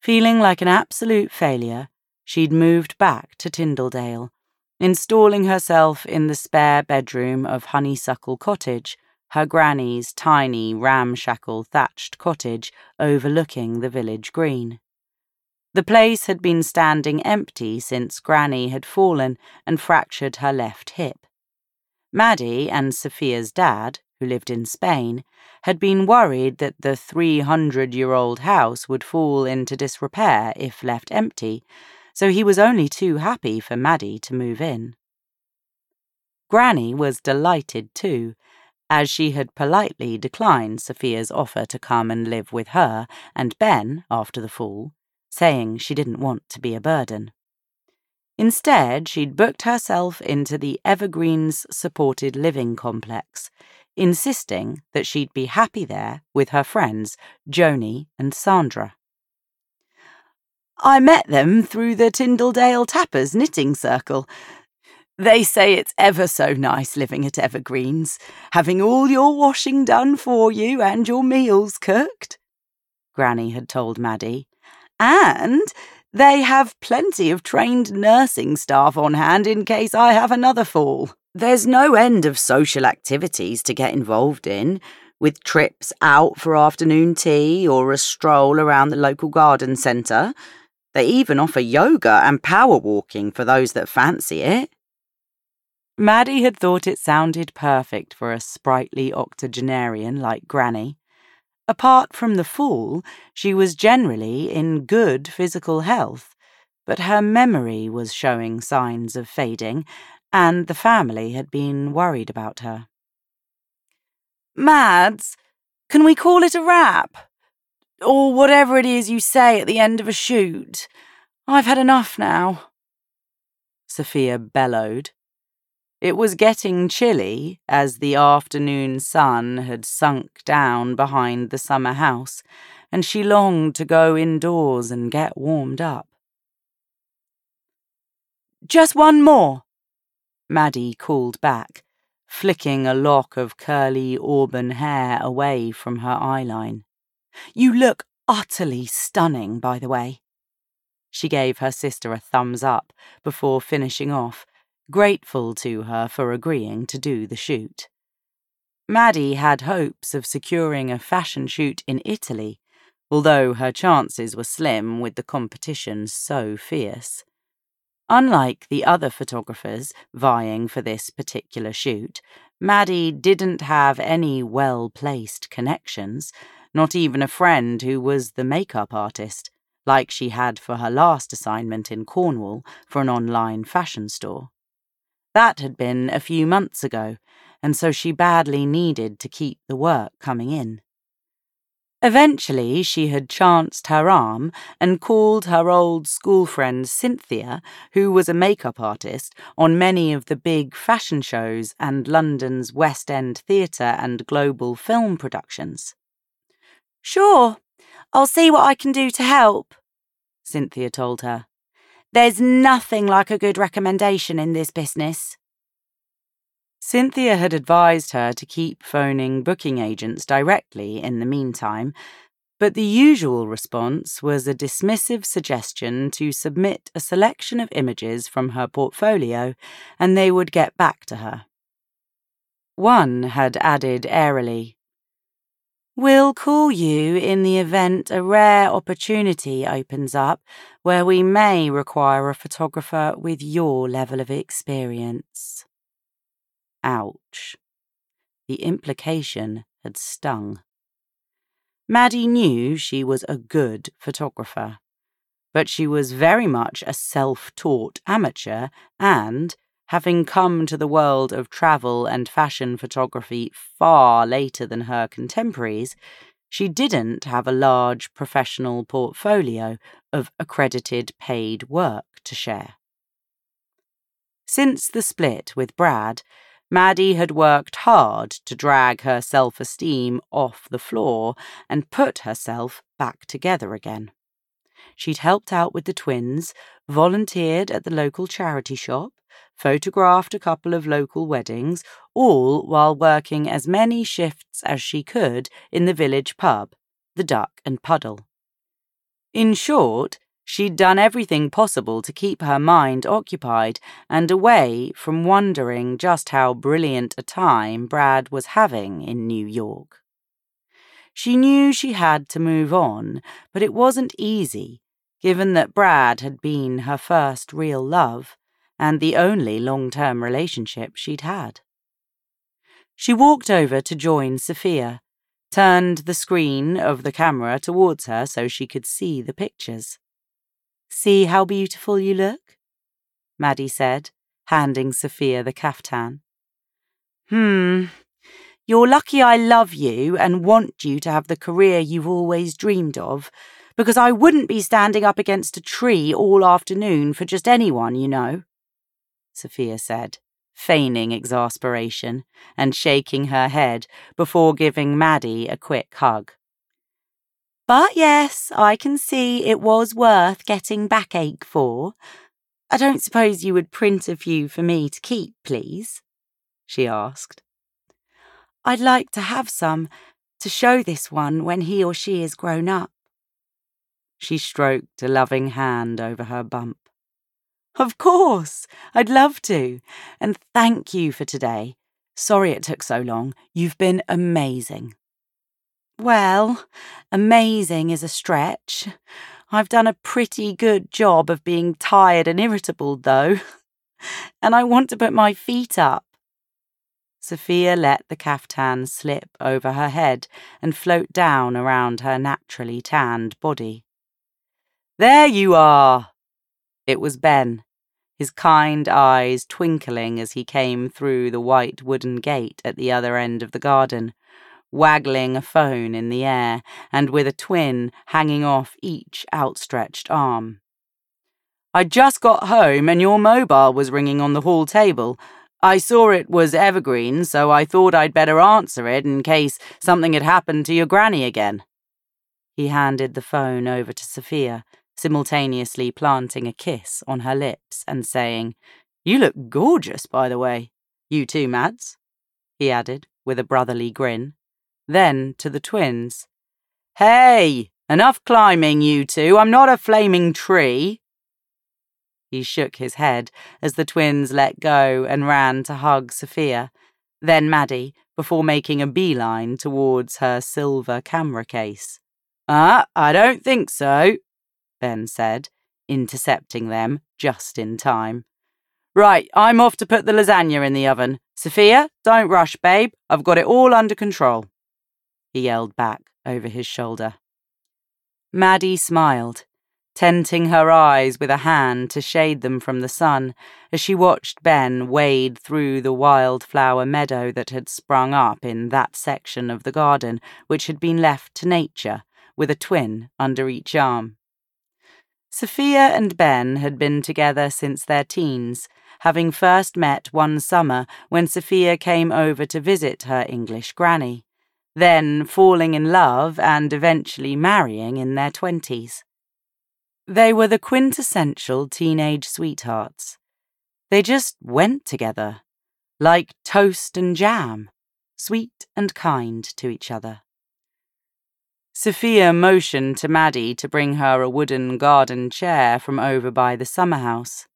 Feeling like an absolute failure, she'd moved back to Tindledale, installing herself in the spare bedroom of Honeysuckle Cottage, her granny's tiny, ramshackle thatched cottage overlooking the village green. The place had been standing empty since Granny had fallen and fractured her left hip. Maddie and Sophia's dad, who lived in Spain, had been worried that the 300 year old house would fall into disrepair if left empty, so he was only too happy for Maddie to move in. Granny was delighted too, as she had politely declined Sophia's offer to come and live with her and Ben after the fall saying she didn't want to be a burden. Instead, she'd booked herself into the Evergreens Supported Living Complex, insisting that she'd be happy there with her friends, Joni and Sandra. I met them through the Tindledale Tappers Knitting Circle. They say it's ever so nice living at Evergreens, having all your washing done for you and your meals cooked, Granny had told Maddie and they have plenty of trained nursing staff on hand in case I have another fall. There's no end of social activities to get involved in, with trips out for afternoon tea or a stroll around the local garden centre. They even offer yoga and power walking for those that fancy it. Maddie had thought it sounded perfect for a sprightly octogenarian like Granny. Apart from the fall, she was generally in good physical health, but her memory was showing signs of fading, and the family had been worried about her. Mads, can we call it a wrap? Or whatever it is you say at the end of a shoot. I've had enough now. Sophia bellowed. It was getting chilly as the afternoon sun had sunk down behind the summer house, and she longed to go indoors and get warmed up. Just one more, Maddie called back, flicking a lock of curly auburn hair away from her eyeline. You look utterly stunning, by the way. She gave her sister a thumbs up before finishing off grateful to her for agreeing to do the shoot. Maddie had hopes of securing a fashion shoot in Italy, although her chances were slim with the competition so fierce. Unlike the other photographers vying for this particular shoot, Maddie didn't have any well placed connections, not even a friend who was the makeup artist, like she had for her last assignment in Cornwall for an online fashion store. That had been a few months ago, and so she badly needed to keep the work coming in. Eventually, she had chanced her arm and called her old school friend Cynthia, who was a makeup artist, on many of the big fashion shows and London's West End theatre and global film productions. Sure, I'll see what I can do to help, Cynthia told her. There's nothing like a good recommendation in this business. Cynthia had advised her to keep phoning booking agents directly in the meantime, but the usual response was a dismissive suggestion to submit a selection of images from her portfolio and they would get back to her. One had added airily, We'll call you in the event a rare opportunity opens up where we may require a photographer with your level of experience. Ouch. The implication had stung. Maddie knew she was a good photographer, but she was very much a self taught amateur and, having come to the world of travel and fashion photography far later than her contemporaries, she didn't have a large professional portfolio of accredited paid work to share. Since the split with Brad, Maddie had worked hard to drag her self esteem off the floor and put herself back together again. She'd helped out with the twins, volunteered at the local charity shop, photographed a couple of local weddings, all while working as many shifts as she could in the village pub, the Duck and Puddle. In short, she'd done everything possible to keep her mind occupied and away from wondering just how brilliant a time Brad was having in New York. She knew she had to move on, but it wasn't easy, given that Brad had been her first real love and the only long term relationship she'd had. She walked over to join Sophia, turned the screen of the camera towards her so she could see the pictures. See how beautiful you look? Maddie said, handing Sophia the caftan. Hmm. You're lucky I love you and want you to have the career you've always dreamed of, because I wouldn't be standing up against a tree all afternoon for just anyone, you know. Sophia said, feigning exasperation and shaking her head before giving Maddie a quick hug. But yes, I can see it was worth getting backache for. I don't suppose you would print a few for me to keep, please? she asked. I'd like to have some to show this one when he or she is grown up. She stroked a loving hand over her bump. Of course, I'd love to. And thank you for today. Sorry it took so long. You've been amazing. Well, amazing is a stretch. I've done a pretty good job of being tired and irritable, though. And I want to put my feet up. Sophia let the caftan slip over her head and float down around her naturally tanned body. There you are, it was Ben, his kind eyes twinkling as he came through the white wooden gate at the other end of the garden, waggling a phone in the air and with a twin hanging off each outstretched arm. I just got home and your mobile was ringing on the hall table. I saw it was evergreen, so I thought I'd better answer it in case something had happened to your granny again. He handed the phone over to Sophia simultaneously planting a kiss on her lips and saying, You look gorgeous, by the way. You too, Mads, he added with a brotherly grin. Then to the twins, Hey, enough climbing, you two. I'm not a flaming tree. He shook his head as the twins let go and ran to hug Sophia, then Maddie, before making a beeline towards her silver camera case. Ah, I don't think so, Ben said, intercepting them just in time. Right, I'm off to put the lasagna in the oven. Sophia, don't rush, babe. I've got it all under control. He yelled back over his shoulder. Maddie smiled, tenting her eyes with a hand to shade them from the sun as she watched Ben wade through the wildflower meadow that had sprung up in that section of the garden which had been left to nature, with a twin under each arm. Sophia and Ben had been together since their teens, having first met one summer when Sophia came over to visit her English granny, then falling in love and eventually marrying in their twenties. They were the quintessential teenage sweethearts. They just went together, like toast and jam, sweet and kind to each other. Sophia motioned to Maddie to bring her a wooden garden chair from over by the summer house.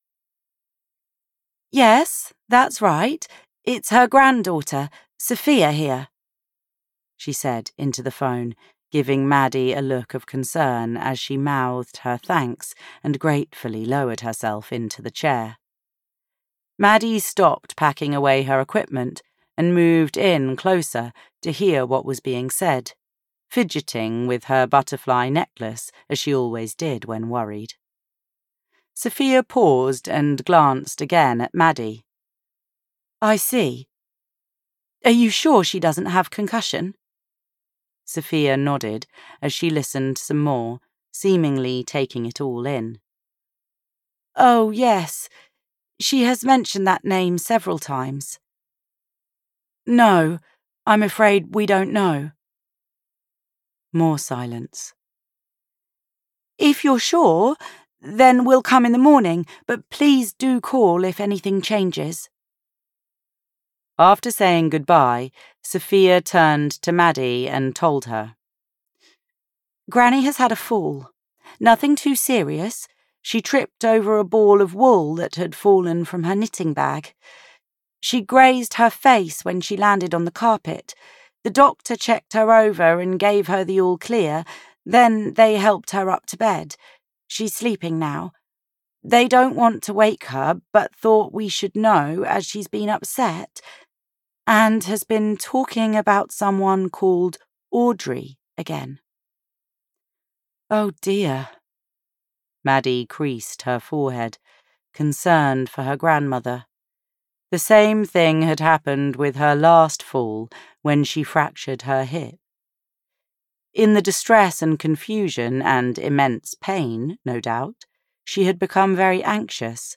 Yes, that's right. It's her granddaughter, Sophia, here, she said into the phone, giving Maddie a look of concern as she mouthed her thanks and gratefully lowered herself into the chair. Maddie stopped packing away her equipment and moved in closer to hear what was being said fidgeting with her butterfly necklace as she always did when worried. Sophia paused and glanced again at Maddie. I see. Are you sure she doesn't have concussion? Sophia nodded as she listened some more, seemingly taking it all in. Oh, yes. She has mentioned that name several times. No, I'm afraid we don't know. More silence. If you're sure, then we'll come in the morning, but please do call if anything changes. After saying goodbye, Sophia turned to Maddie and told her. Granny has had a fall. Nothing too serious. She tripped over a ball of wool that had fallen from her knitting bag. She grazed her face when she landed on the carpet. The doctor checked her over and gave her the all clear. Then they helped her up to bed. She's sleeping now. They don't want to wake her, but thought we should know as she's been upset and has been talking about someone called Audrey again. Oh dear. Maddie creased her forehead, concerned for her grandmother. The same thing had happened with her last fall when she fractured her hip. In the distress and confusion and immense pain, no doubt, she had become very anxious,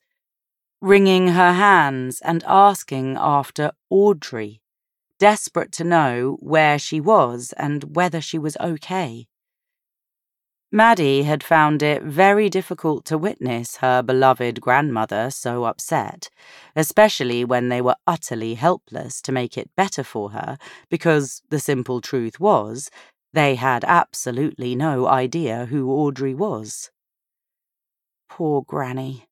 wringing her hands and asking after Audrey, desperate to know where she was and whether she was okay. Maddie had found it very difficult to witness her beloved grandmother so upset, especially when they were utterly helpless to make it better for her, because the simple truth was, they had absolutely no idea who Audrey was. Poor Granny.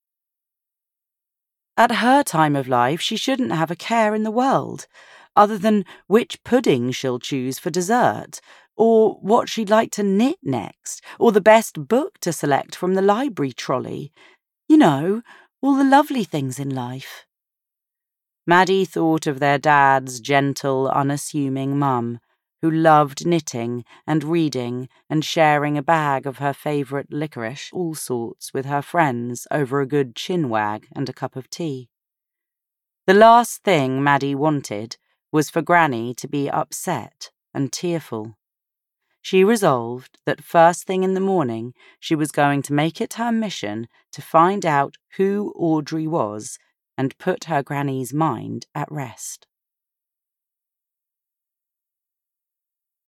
At her time of life, she shouldn't have a care in the world, other than which pudding she'll choose for dessert, or what she'd like to knit next, or the best book to select from the library trolley. You know, all the lovely things in life. Maddie thought of their dad's gentle, unassuming mum, who loved knitting and reading and sharing a bag of her favourite licorice, all sorts, with her friends over a good chinwag and a cup of tea. The last thing Maddie wanted was for Granny to be upset and tearful. She resolved that first thing in the morning she was going to make it her mission to find out who Audrey was and put her granny's mind at rest.